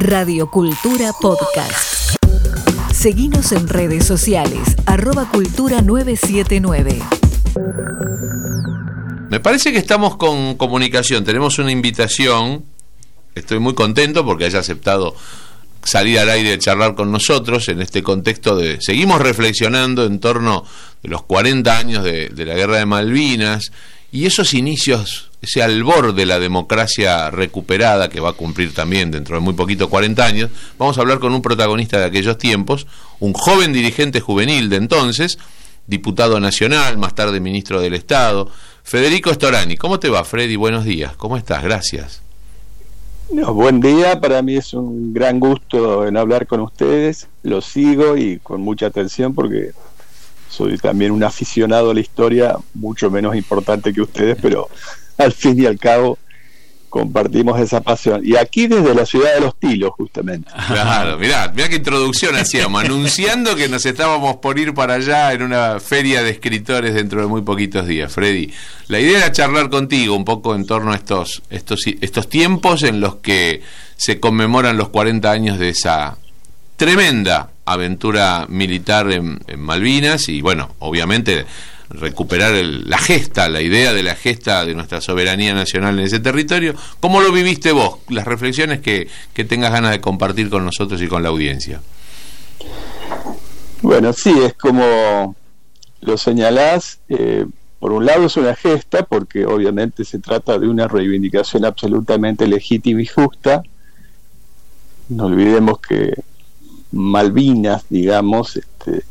Radio Cultura Podcast. Seguimos en redes sociales, arroba cultura 979. Me parece que estamos con comunicación, tenemos una invitación, estoy muy contento porque haya aceptado salir al aire y charlar con nosotros en este contexto de... Seguimos reflexionando en torno de los 40 años de la guerra de Malvinas y esos inicios, ese albor de la democracia recuperada que va a cumplir también dentro de muy poquito 40 años, vamos a hablar con un protagonista de aquellos tiempos, un joven dirigente juvenil de entonces, diputado nacional, más tarde ministro del Estado, Federico Storani. ¿Cómo te va, Freddy? Buenos días. ¿Cómo estás? Gracias. No, buen día, para mí es un gran gusto en hablar con ustedes, lo sigo y con mucha atención porque soy también un aficionado a la historia, mucho menos importante que ustedes, pero al fin y al cabo compartimos esa pasión. Y aquí desde la ciudad de los Tilos, justamente. Claro, mirá, mirá qué introducción hacíamos, anunciando que nos estábamos por ir para allá en una feria de escritores dentro de muy poquitos días. Freddy, la idea era charlar contigo un poco en torno a estos, estos, estos tiempos en los que se conmemoran los 40 años de esa tremenda aventura militar en, Malvinas y bueno, obviamente recuperar la gesta, la idea de la gesta de nuestra soberanía nacional en ese territorio. ¿Cómo lo viviste vos? Las reflexiones que, que tengas ganas de compartir con nosotros y con la audiencia. Bueno, sí, es como lo señalás. Eh, por un lado es una gesta, porque obviamente se trata de una reivindicación absolutamente legítima y justa. No olvidemos que Malvinas, digamos, este,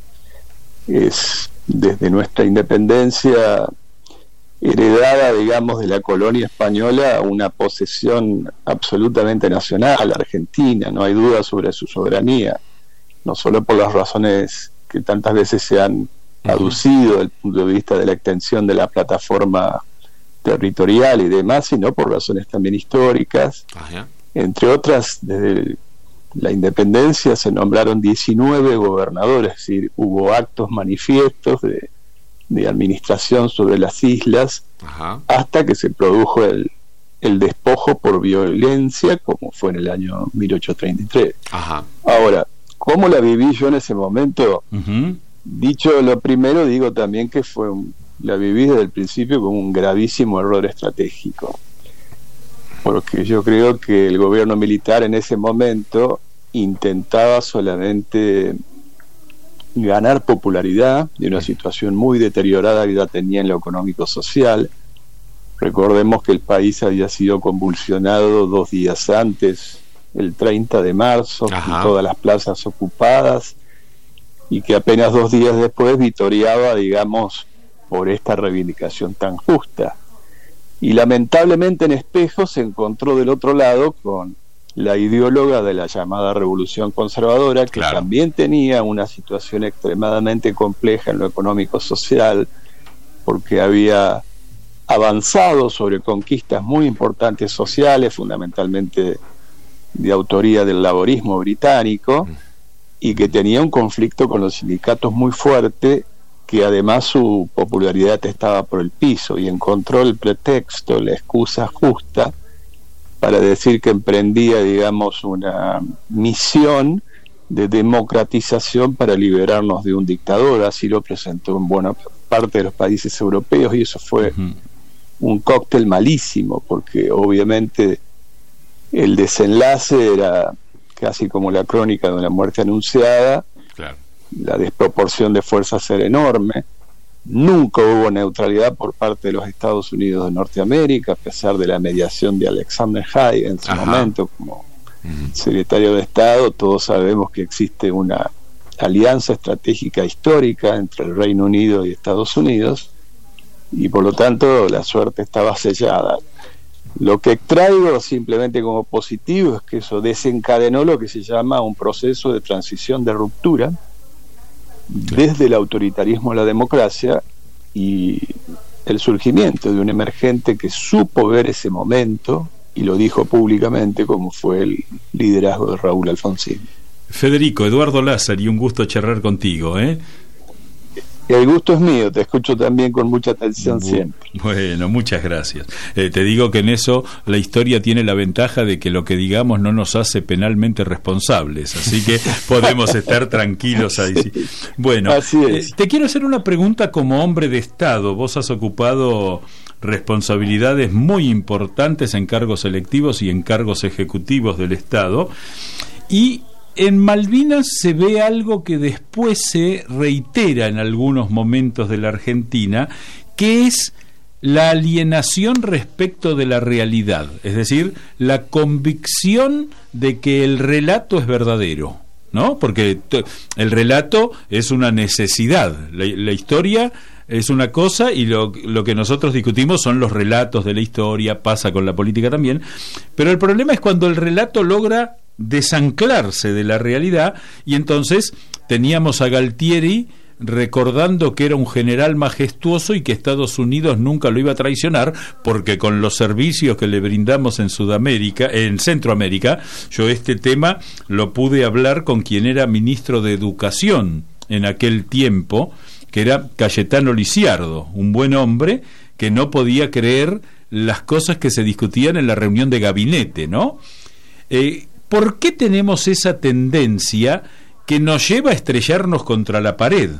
es desde nuestra independencia heredada, digamos, de la colonia española una posesión absolutamente nacional, argentina, no hay duda sobre su soberanía, no solo por las razones que tantas veces se han aducido desde el punto de vista de la extensión de la plataforma territorial y demás, sino por razones también históricas, entre otras, desde la independencia se nombraron 19 gobernadores, es decir, hubo actos manifiestos de, administración sobre las islas hasta que se produjo el, despojo por violencia, como fue en el año 1833. Ahora, ¿cómo la viví yo en ese momento? Dicho lo primero, digo también que fue la viví desde el principio como un gravísimo error estratégico porque yo creo que el gobierno militar en ese momento intentaba solamente ganar popularidad de una situación muy deteriorada que ya tenía en lo económico-social. Recordemos que el país había sido convulsionado dos días antes, el 30 de marzo, con todas las plazas ocupadas, y que apenas dos días después vitoriaba, digamos, por esta reivindicación tan justa y lamentablemente en Espejo se encontró del otro lado con la ideóloga de la llamada revolución conservadora, que también tenía una situación extremadamente compleja en lo económico social, porque había avanzado sobre conquistas muy importantes sociales, fundamentalmente de autoría del laborismo británico, mm. y que tenía un conflicto con los sindicatos muy fuerte que además su popularidad estaba por el piso y encontró el pretexto, la excusa justa para decir que emprendía, digamos, una misión de democratización para liberarnos de un dictador, así lo presentó en buena parte de los países europeos y eso fue un cóctel malísimo, porque obviamente el desenlace era casi como la crónica de una muerte anunciada, la desproporción de fuerzas era enorme. Nunca hubo neutralidad por parte de los Estados Unidos de Norteamérica, a pesar de la mediación de Alexander Haig en su momento como secretario de Estado. Todos sabemos que existe una alianza estratégica histórica entre el Reino Unido y Estados Unidos y por lo tanto la suerte estaba sellada. Lo que traigo simplemente como positivo es que eso desencadenó lo que se llama un proceso de transición de ruptura desde el autoritarismo a la democracia y el surgimiento de un emergente que supo ver ese momento y lo dijo públicamente como fue el liderazgo de Raúl Alfonsín. Federico, Eduardo Lázaro, y un gusto charlar contigo. ¿eh? El gusto es mío, te escucho también con mucha atención siempre. Bueno, muchas gracias. Eh, te digo que en eso la historia tiene la ventaja de que lo que digamos no nos hace penalmente responsables, así que podemos estar tranquilos ahí. Bueno, eh, te quiero hacer una pregunta como hombre de Estado. Vos has ocupado responsabilidades muy importantes en cargos electivos y en cargos ejecutivos del Estado. Y en Malvinas se ve algo que después se reitera en algunos momentos de la Argentina, que es la alienación respecto de la realidad, es decir, la convicción de que el relato es verdadero. ¿No? Porque el relato es una necesidad. La, historia es una cosa y lo, que nosotros discutimos son los relatos de la historia, pasa con la política también. Pero el problema es cuando el relato logra desanclarse de la realidad y entonces teníamos a Galtieri recordando que era un general majestuoso y que Estados Unidos nunca lo iba a traicionar porque con los servicios que le brindamos en Sudamérica, en Centroamérica, yo este tema lo pude hablar con quien era ministro de Educación en aquel tiempo, que era Cayetano Lisiardo, un buen hombre que no podía creer las cosas que se discutían en la reunión de gabinete, ¿no? Eh, ¿Por qué tenemos esa tendencia que nos lleva a estrellarnos contra la pared?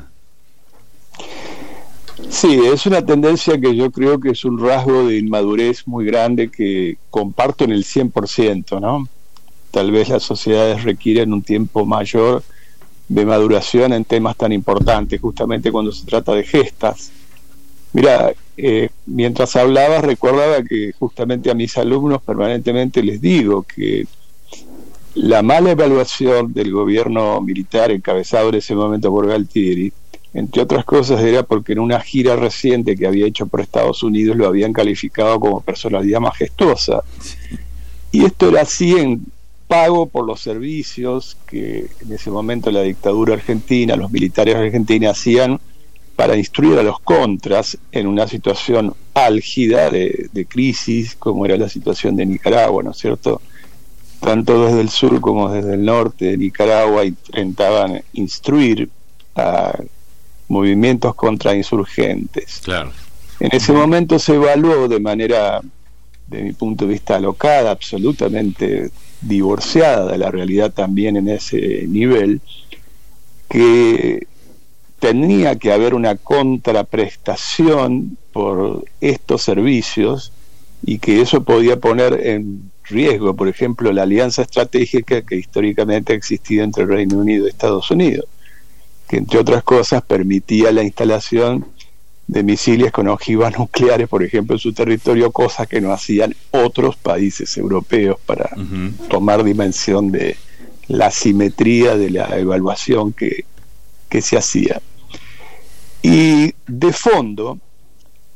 Sí, es una tendencia que yo creo que es un rasgo de inmadurez muy grande que comparto en el 100%, ¿no? Tal vez las sociedades requieren un tiempo mayor de maduración en temas tan importantes, justamente cuando se trata de gestas. Mira, eh, mientras hablaba recordaba que justamente a mis alumnos permanentemente les digo que la mala evaluación del gobierno militar encabezado en ese momento por Galtieri, entre otras cosas, era porque en una gira reciente que había hecho por Estados Unidos lo habían calificado como personalidad majestuosa. Y esto era así en pago por los servicios que en ese momento la dictadura argentina, los militares argentinos hacían para instruir a los contras en una situación álgida de, de crisis como era la situación de Nicaragua, ¿no es cierto? Tanto desde el sur como desde el norte de Nicaragua intentaban instruir a movimientos contra insurgentes. Claro. En ese momento se evaluó de manera, de mi punto de vista, alocada, absolutamente divorciada de la realidad también en ese nivel, que tenía que haber una contraprestación por estos servicios y que eso podía poner en riesgo, por ejemplo, la alianza estratégica que históricamente ha existido entre el Reino Unido y Estados Unidos, que entre otras cosas permitía la instalación de misiles con ojivas nucleares, por ejemplo, en su territorio, cosa que no hacían otros países europeos para tomar dimensión de la simetría de la evaluación que, que se hacía. Y de fondo,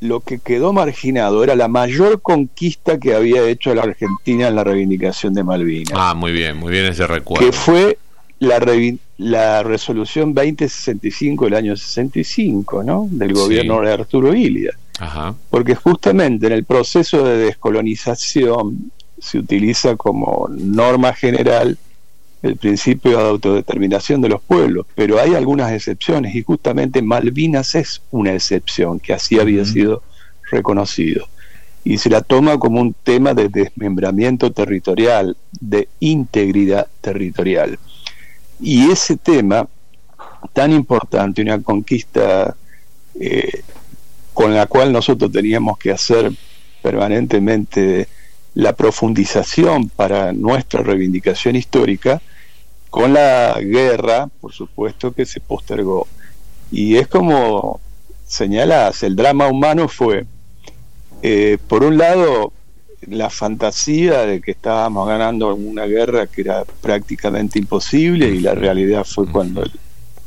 lo que quedó marginado era la mayor conquista que había hecho la Argentina en la reivindicación de Malvinas. Ah, muy bien, muy bien ese recuerdo. Que fue la, la resolución 2065 del año 65, ¿no? Del gobierno de Arturo Ilia. Ajá. Porque justamente en el proceso de descolonización se utiliza como norma general el principio de autodeterminación de los pueblos, pero hay algunas excepciones y justamente Malvinas es una excepción que así había sido reconocido y se la toma como un tema de desmembramiento territorial, de integridad territorial. Y ese tema tan importante, una conquista eh, con la cual nosotros teníamos que hacer permanentemente la profundización para nuestra reivindicación histórica, con la guerra, por supuesto que se postergó. Y es como señalas, el drama humano fue, eh, por un lado, la fantasía de que estábamos ganando una guerra que era prácticamente imposible y la realidad fue cuando el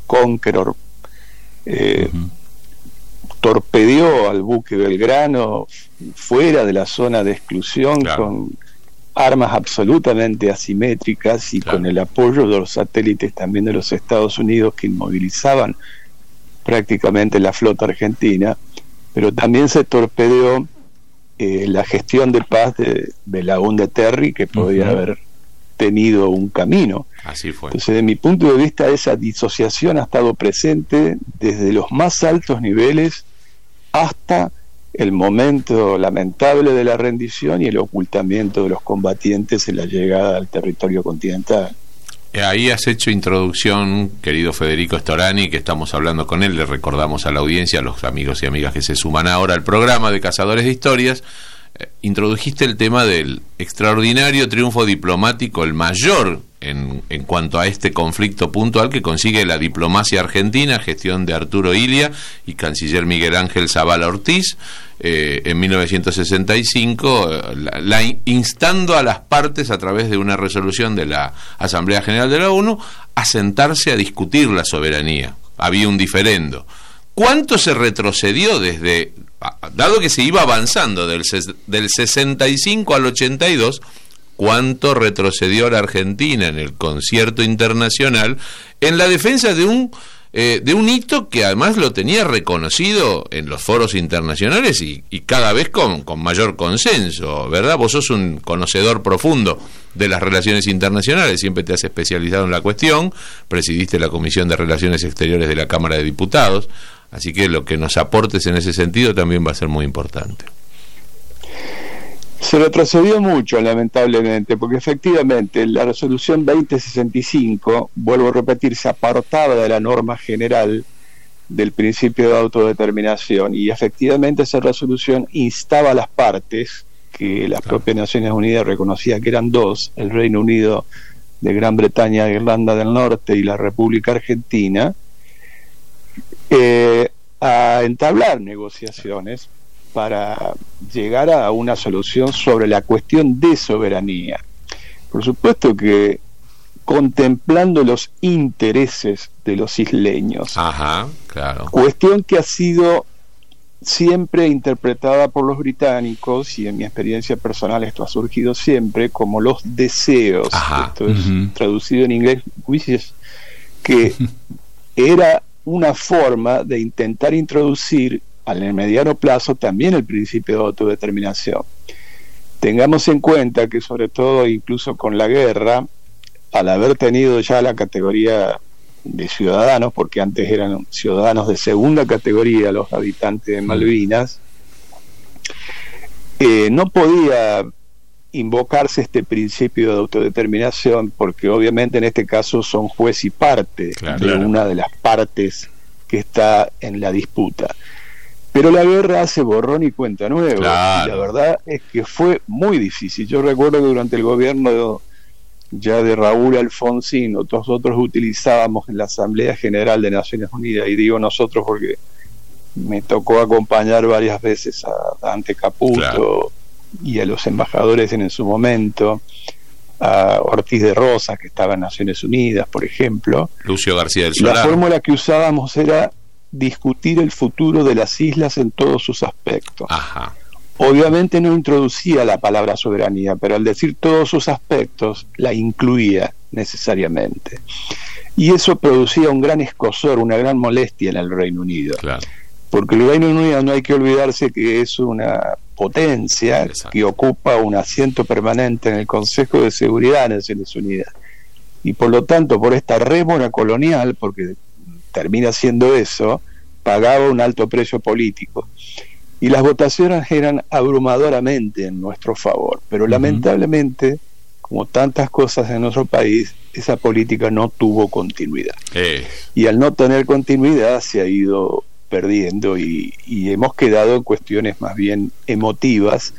Conqueror eh, torpedió al buque Belgrano fuera de la zona de exclusión con armas absolutamente asimétricas y con el apoyo de los satélites también de los Estados Unidos que inmovilizaban prácticamente la flota argentina, pero también se torpedeó eh, la gestión de paz de Belaún de Terry, que podía haber tenido un camino. Así fue. Entonces, de mi punto de vista, esa disociación ha estado presente desde los más altos niveles hasta el momento lamentable de la rendición y el ocultamiento de los combatientes en la llegada al territorio continental. Eh, ahí has hecho introducción, querido Federico Storani, que estamos hablando con él, le recordamos a la audiencia, a los amigos y amigas que se suman ahora al programa de Cazadores de Historias, eh, introdujiste el tema del extraordinario triunfo diplomático, el mayor en, en, cuanto a este conflicto puntual que consigue la diplomacia argentina, gestión de Arturo Ilia y canciller Miguel Ángel Zavala Ortiz, eh, en 1965, la, instando a las partes a través de una resolución de la Asamblea General de la ONU a sentarse a discutir la soberanía. Había un diferendo. ¿Cuánto se retrocedió desde, dado que se iba avanzando del, del 65 al 82, cuánto retrocedió la Argentina en el concierto internacional en la defensa de un eh, de un hito que además lo tenía reconocido en los foros internacionales y, cada vez con, con, mayor consenso, ¿verdad? Vos sos un conocedor profundo de las relaciones internacionales, siempre te has especializado en la cuestión, presidiste la Comisión de Relaciones Exteriores de la Cámara de Diputados, así que lo que nos aportes en ese sentido también va a ser muy importante. Se retrocedió mucho, lamentablemente, porque efectivamente la resolución 2065, vuelvo a repetir, se apartaba de la norma general del principio de autodeterminación y efectivamente esa resolución instaba a las partes, que las propias Naciones Unidas reconocía que eran dos, el Reino Unido de Gran Bretaña, Irlanda del Norte y la República Argentina, eh, a entablar negociaciones para llegar a una solución sobre la cuestión de soberanía. Por supuesto que contemplando los intereses de los isleños. Ajá, claro. Cuestión que ha sido siempre interpretada por los británicos y en mi experiencia personal esto ha surgido siempre como los deseos. Esto es traducido en inglés wishes, que era una forma de intentar introducir al mediano plazo también el principio de autodeterminación. Tengamos en cuenta que sobre todo incluso con la guerra, al haber tenido ya la categoría de ciudadanos, porque antes eran ciudadanos de segunda categoría los habitantes de Malvinas, eh, no podía invocarse este principio de autodeterminación porque obviamente en este caso son juez y parte de una de las partes que está en la disputa. Pero la guerra hace borrón y cuenta nueva. Y la verdad es que fue muy difícil. Yo recuerdo que durante el gobierno ya de Raúl Alfonsín, nosotros utilizábamos en la Asamblea General de Naciones Unidas, y digo nosotros porque me tocó acompañar varias veces a Dante Caputo y a los embajadores en, su momento, a Ortiz de Rosa, que estaba en Naciones Unidas, por ejemplo. Lucio García del Solar. La fórmula que usábamos era discutir el futuro de las islas en todos sus aspectos. Obviamente no introducía la palabra soberanía, pero al decir todos sus aspectos la incluía necesariamente. Y eso producía un gran escosor, una gran molestia en el Reino Unido. Porque el Reino Unido no hay que olvidarse que es una potencia que ocupa un asiento permanente en el Consejo de Seguridad de Naciones Unidas. Y por lo tanto, por esta rémora colonial, porque termina siendo eso, pagaba un alto precio político. Y las votaciones eran abrumadoramente en nuestro favor, pero lamentablemente, como tantas cosas en nuestro país, esa política no tuvo continuidad. Eh. Y al no tener continuidad se ha ido perdiendo y, y hemos quedado en cuestiones más bien emotivas,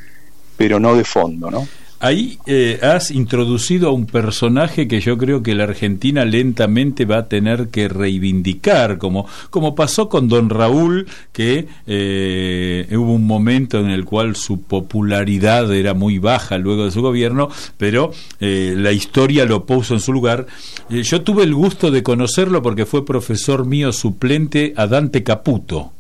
pero no de fondo, ¿no? Ahí eh, has introducido a un personaje que yo creo que la Argentina lentamente va a tener que reivindicar, como, como pasó con don Raúl, que eh, hubo un momento en el cual su popularidad era muy baja luego de su gobierno, pero eh, la historia lo puso en su lugar. yo tuve el gusto de conocerlo porque fue profesor mío suplente a Dante Caputo.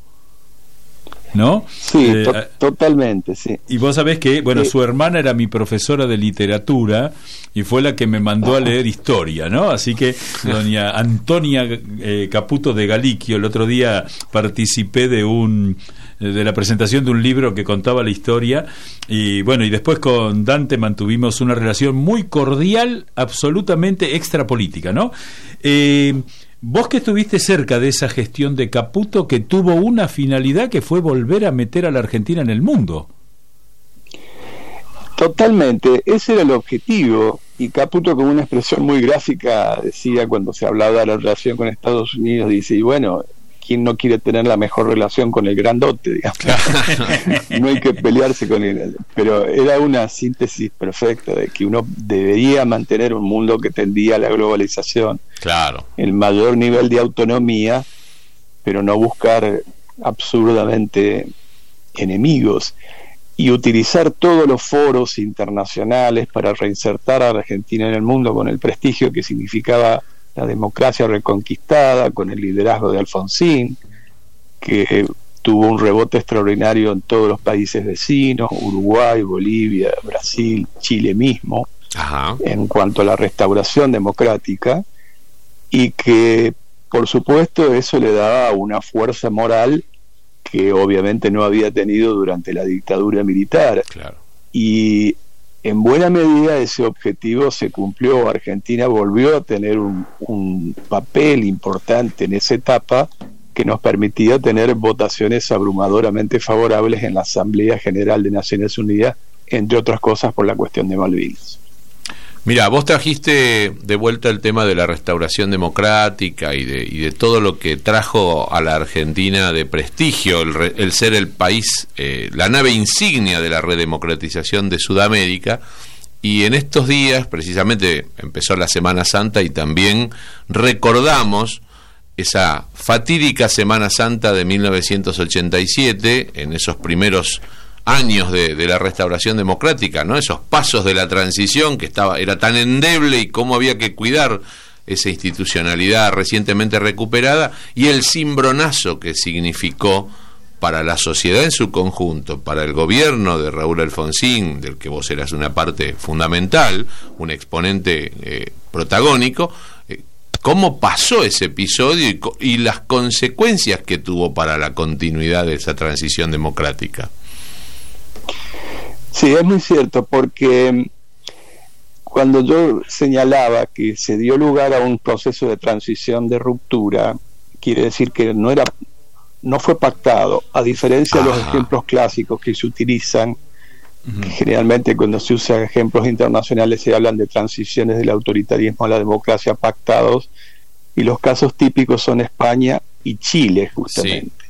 ¿No? Sí, eh, totalmente, sí. Y vos sabés que, bueno, su hermana era mi profesora de literatura y fue la que me mandó a leer historia, ¿no? Así que doña Antonia eh, Caputo de Galiquio, el otro día participé de un de la presentación de un libro que contaba la historia y bueno, y después con Dante mantuvimos una relación muy cordial, absolutamente extrapolítica, ¿no? Eh, Vos que estuviste cerca de esa gestión de Caputo que tuvo una finalidad que fue volver a meter a la Argentina en el mundo. Totalmente, ese era el objetivo. Y Caputo, con una expresión muy gráfica, decía cuando se hablaba de la relación con Estados Unidos, dice, y bueno, ¿quién no quiere tener la mejor relación con el grandote? Digamos? no hay que pelearse con él. Pero era una síntesis perfecta de que uno debería mantener un mundo que tendía a la globalización. Claro. El mayor nivel de autonomía, pero no buscar absurdamente enemigos y utilizar todos los foros internacionales para reinsertar a Argentina en el mundo con el prestigio que significaba la democracia reconquistada con el liderazgo de Alfonsín, que tuvo un rebote extraordinario en todos los países vecinos, Uruguay, Bolivia, Brasil, Chile mismo, en cuanto a la restauración democrática, y que por supuesto eso le daba una fuerza moral que obviamente no había tenido durante la dictadura militar. Y en buena medida ese objetivo se cumplió. Argentina volvió a tener un, papel importante en esa etapa que nos permitía tener votaciones abrumadoramente favorables en la Asamblea General de Naciones Unidas, entre otras cosas por la cuestión de Malvinas. Mira, vos trajiste de vuelta el tema de la restauración democrática y de, y de todo lo que trajo a la Argentina de prestigio, el, ser el país, eh, la nave insignia de la redemocratización de Sudamérica. Y en estos días, precisamente, empezó la Semana Santa y también recordamos esa fatídica Semana Santa de 1987, en esos primeros años de, la restauración democrática, ¿no? Esos pasos de la transición que estaba, era tan endeble y cómo había que cuidar esa institucionalidad recientemente recuperada y el cimbronazo que significó para la sociedad en su conjunto, para el gobierno de Raúl Alfonsín, del que vos eras una parte fundamental, un exponente eh, protagónico, eh, cómo pasó ese episodio y las consecuencias que tuvo para la continuidad de esa transición democrática. Sí, es muy cierto, porque mm, cuando yo señalaba que se dio lugar a un proceso de transición de ruptura, quiere decir que no era no fue pactado, a diferencia de los ejemplos clásicos que se utilizan, generalmente cuando se usan ejemplos internacionales se hablan de transiciones del autoritarismo a la democracia pactados, y los casos típicos son España y Chile, justamente.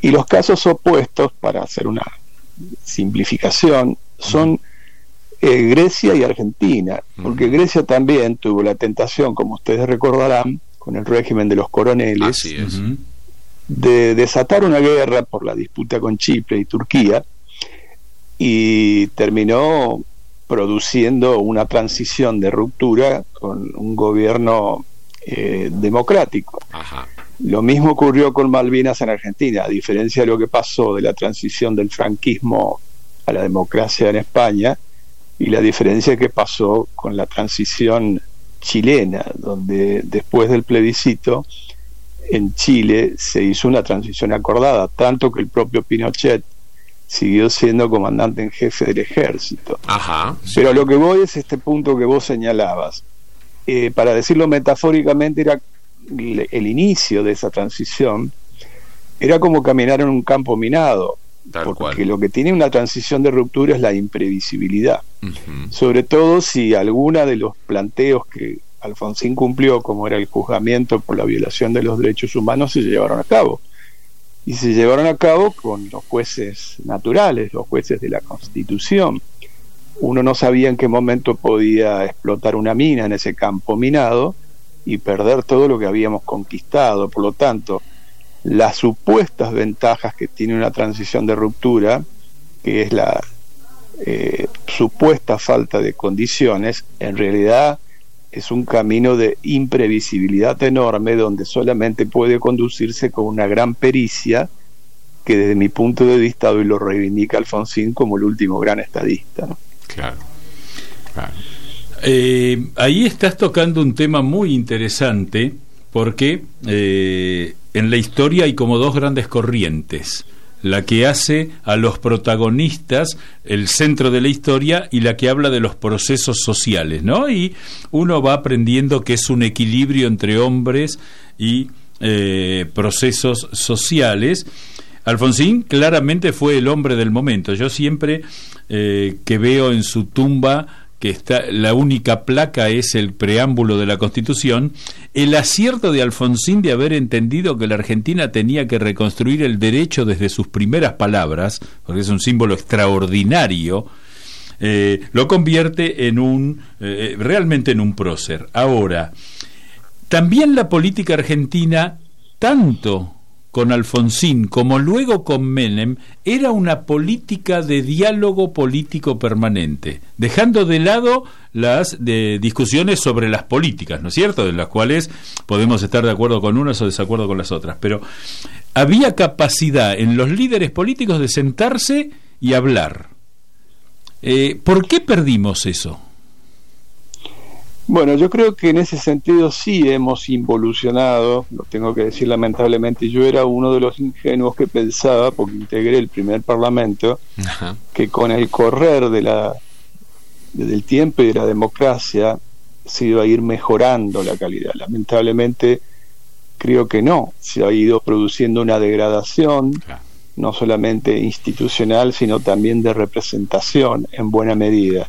Y los casos opuestos, para hacer una simplificación son eh, Grecia y Argentina, porque Grecia también tuvo la tentación, como ustedes recordarán, con el régimen de los coroneles, de desatar una guerra por la disputa con Chipre y Turquía, y terminó produciendo una transición de ruptura con un gobierno eh, democrático. Lo mismo ocurrió con Malvinas en Argentina, a diferencia de lo que pasó de la transición del franquismo a la democracia en España y la diferencia que pasó con la transición chilena, donde después del plebiscito en Chile se hizo una transición acordada, tanto que el propio Pinochet siguió siendo comandante en jefe del ejército. Pero lo que voy es este punto que vos señalabas. Eh, para decirlo metafóricamente, era el inicio de esa transición era como caminar en un campo minado, porque lo que tiene una transición de ruptura es la imprevisibilidad, sobre todo si alguna de los planteos que Alfonsín cumplió, como era el juzgamiento por la violación de los derechos humanos, se llevaron a cabo. Y se llevaron a cabo con los jueces naturales, los jueces de la Constitución. Uno no sabía en qué momento podía explotar una mina en ese campo minado, y perder todo lo que habíamos conquistado. Por lo tanto, las supuestas ventajas que tiene una transición de ruptura, que es la eh, supuesta falta de condiciones, en realidad es un camino de imprevisibilidad enorme donde solamente puede conducirse con una gran pericia que desde mi punto de vista hoy lo reivindica Alfonsín como el último gran estadista. Claro, claro. Eh, ahí estás tocando un tema muy interesante porque eh, en la historia hay como dos grandes corrientes. la que hace a los protagonistas el centro de la historia y la que habla de los procesos sociales, ¿no? Y uno va aprendiendo que es un equilibrio entre hombres y eh, procesos sociales. Alfonsín claramente fue el hombre del momento. Yo siempre que veo en su tumba que está la única placa es el preámbulo de la Constitución, el acierto de Alfonsín de haber entendido que la Argentina tenía que reconstruir el derecho desde sus primeras palabras, porque es un símbolo extraordinario, eh, lo convierte en un eh, realmente en un prócer. Ahora, también la política argentina tanto con Alfonsín como luego con Menem era una política de diálogo político permanente, dejando de lado las de discusiones sobre las políticas, ¿no es cierto?, de las cuales podemos estar de acuerdo con unas o desacuerdo con las otras, pero había capacidad en los líderes políticos de sentarse y hablar. Eh, ¿Por qué perdimos eso? Bueno, yo creo que en ese sentido sí hemos involucionado, lo tengo que decir lamentablemente, yo era uno de los ingenuos que pensaba, porque integré el primer parlamento, que con el correr de la, del tiempo y de la democracia se iba a ir mejorando la calidad. Lamentablemente creo que no, se ha ido produciendo una degradación, no solamente institucional, sino también de representación en buena medida.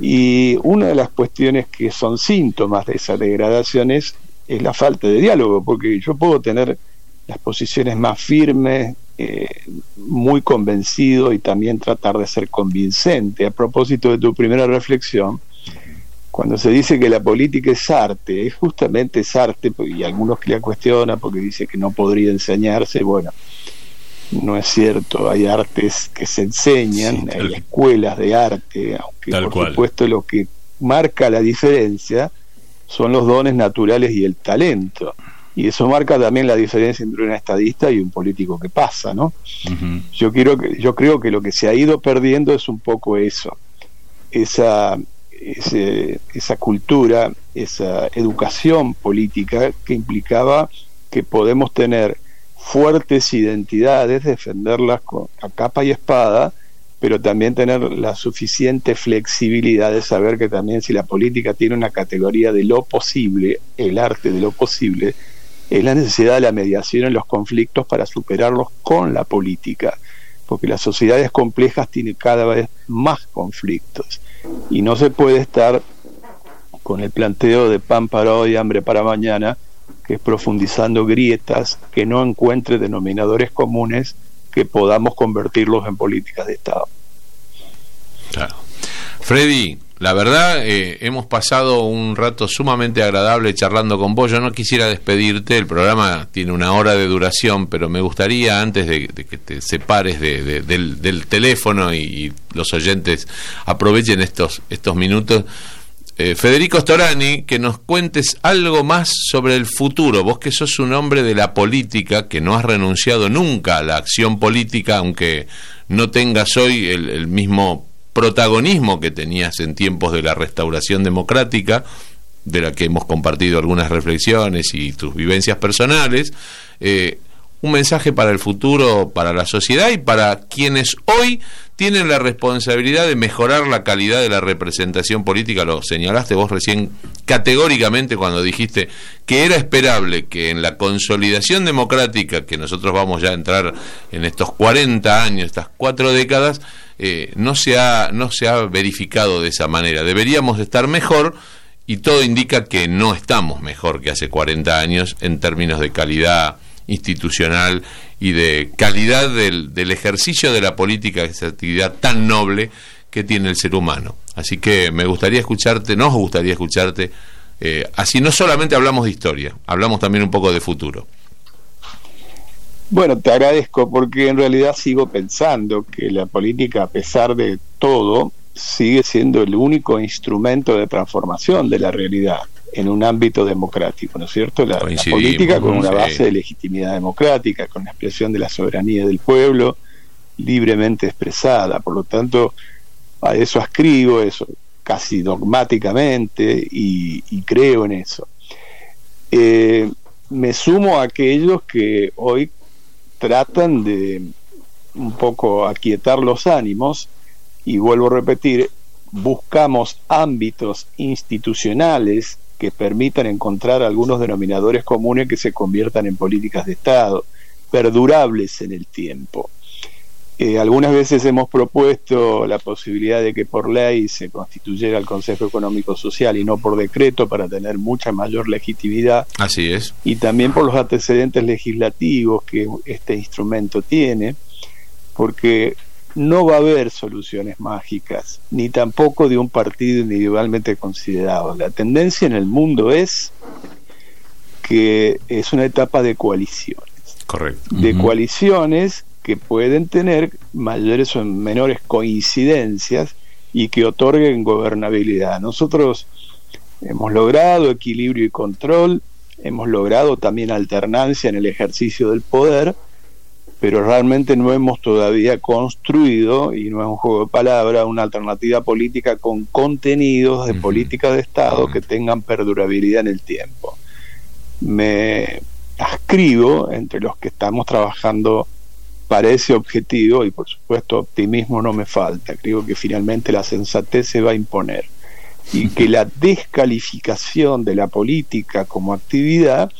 Y una de las cuestiones que son síntomas de esa degradación es, la falta de diálogo, porque yo puedo tener las posiciones más firmes, eh, muy convencido y también tratar de ser convincente. A propósito de tu primera reflexión, cuando se dice que la política es arte, es justamente es arte, y algunos que la cuestionan porque dice que no podría enseñarse, bueno, no es cierto, hay artes que se enseñan, hay escuelas de arte, aunque por supuesto lo que marca la diferencia son los dones naturales y el talento. Y eso marca también la diferencia entre un estadista y un político que pasa, ¿no? Yo quiero que yo creo que lo que se ha ido perdiendo es un poco eso. Esa esa cultura, esa educación política que implicaba que podemos tener fuertes identidades, defenderlas con, a capa y espada, pero también tener la suficiente flexibilidad de saber que también si la política tiene una categoría de lo posible, el arte de lo posible, es la necesidad de la mediación en los conflictos para superarlos con la política, porque las sociedades complejas tienen cada vez más conflictos. Y no se puede estar con el planteo de pan para hoy, hambre para mañana, que profundizando grietas, que no encuentre denominadores comunes que podamos convertirlos en políticas de Estado. Claro. Freddy, la verdad, eh, hemos pasado un rato sumamente agradable charlando con vos. Yo no quisiera despedirte, el programa tiene una hora de duración, pero me gustaría, antes de, que te separes del, teléfono y, los oyentes aprovechen estos, estos minutos, eh, Federico Storani, que nos cuentes algo más sobre el futuro. Vos que sos un hombre de la política, que no has renunciado nunca a la acción política, aunque no tengas hoy el, mismo protagonismo que tenías en tiempos de la restauración democrática, de la que hemos compartido algunas reflexiones y tus vivencias personales. Eh, un mensaje para el futuro, para la sociedad y para quienes hoy tienen la responsabilidad de mejorar la calidad de la representación política. Lo señalaste vos recién categóricamente cuando dijiste que era esperable que en la consolidación democrática, que nosotros vamos ya a entrar en estos 40 años, estas cuatro décadas, eh, no, se ha, no se ha verificado de esa manera. Deberíamos estar mejor y todo indica que no estamos mejor que hace 40 años en términos de calidad institucional y de calidad del, ejercicio de la política, esa actividad tan noble que tiene el ser humano. Así que me gustaría escucharte, nos gustaría escucharte, eh, así no solamente hablamos de historia, hablamos también un poco de futuro. Bueno, te agradezco porque en realidad sigo pensando que la política, a pesar de todo, sigue siendo el único instrumento de transformación de la realidad en un ámbito democrático, ¿no es cierto? La, política con una base de legitimidad democrática, con la expresión de la soberanía del pueblo libremente expresada. Por lo tanto, a eso ascribo, eso casi dogmáticamente y, creo en eso. Eh, me sumo a aquellos que hoy tratan de un poco aquietar los ánimos y vuelvo a repetir, buscamos ámbitos institucionales que permitan encontrar algunos denominadores comunes que se conviertan en políticas de Estado, perdurables en el tiempo. Eh, algunas veces hemos propuesto la posibilidad de que por ley se constituyera el Consejo Económico Social y no por decreto para tener mucha mayor legitimidad. Así es. Y también por los antecedentes legislativos que este instrumento tiene, porque no va a haber soluciones mágicas, ni tampoco de un partido individualmente considerado. La tendencia en el mundo es que es una etapa de coaliciones. Correcto. De coaliciones que pueden tener mayores o menores coincidencias y que otorguen gobernabilidad. Nosotros hemos logrado equilibrio y control, hemos logrado también alternancia en el ejercicio del poder, pero realmente no hemos todavía construido, y no es un juego de palabras, una alternativa política con contenidos de política de Estado que tengan perdurabilidad en el tiempo. Me ascribo entre los que estamos trabajando para ese objetivo y por supuesto optimismo no me falta. Creo que finalmente la sensatez se va a imponer y que la descalificación de la política como actividad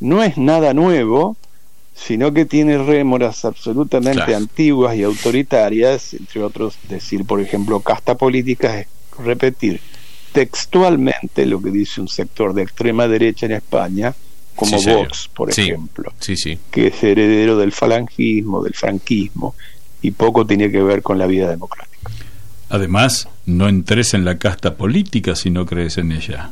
no es nada nuevo, sino que tiene rémoras absolutamente antiguas y autoritarias, entre otros decir, por ejemplo, casta política es repetir textualmente lo que dice un sector de extrema derecha en España, como Vox, por ejemplo, que es heredero del falangismo, del franquismo, y poco tiene que ver con la vida democrática. Además, no entres en la casta política si no crees en ella.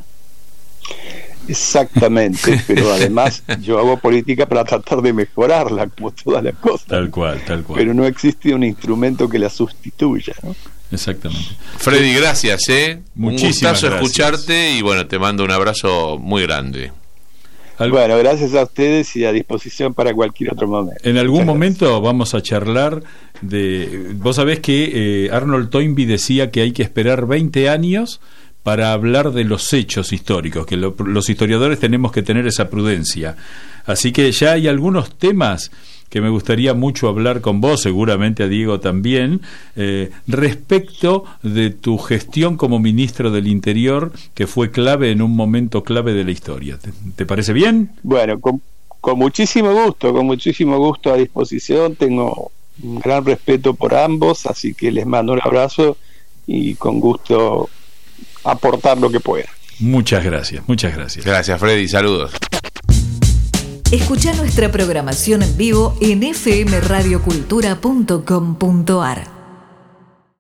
Exactamente, pero además yo hago política para tratar de mejorarla, como todas las cosas. Tal cual, tal cual. Pero no existe un instrumento que la sustituya. ¿no? Exactamente. Freddy, gracias, ¿eh? Muchísimas un gustazo escucharte y bueno, te mando un abrazo muy grande. Bueno, gracias a ustedes y a disposición para cualquier otro momento. En algún momento vamos a charlar de... Vos sabés que eh, Arnold Toynbee decía que hay que esperar 20 años para hablar de los hechos históricos, que los historiadores tenemos que tener esa prudencia. Así que ya hay algunos temas que me gustaría mucho hablar con vos, seguramente a Diego también, eh, respecto de tu gestión como ministro del Interior, que fue clave en un momento clave de la historia. ¿Te, parece bien? Bueno, con, con muchísimo gusto, con muchísimo gusto a disposición. Tengo un gran respeto por ambos, así que les mando un abrazo y con gusto aportar lo que pueda. Muchas gracias, muchas gracias. Gracias, Freddy. Saludos. Escucha nuestra programación en vivo en fmradiocultura.com.ar.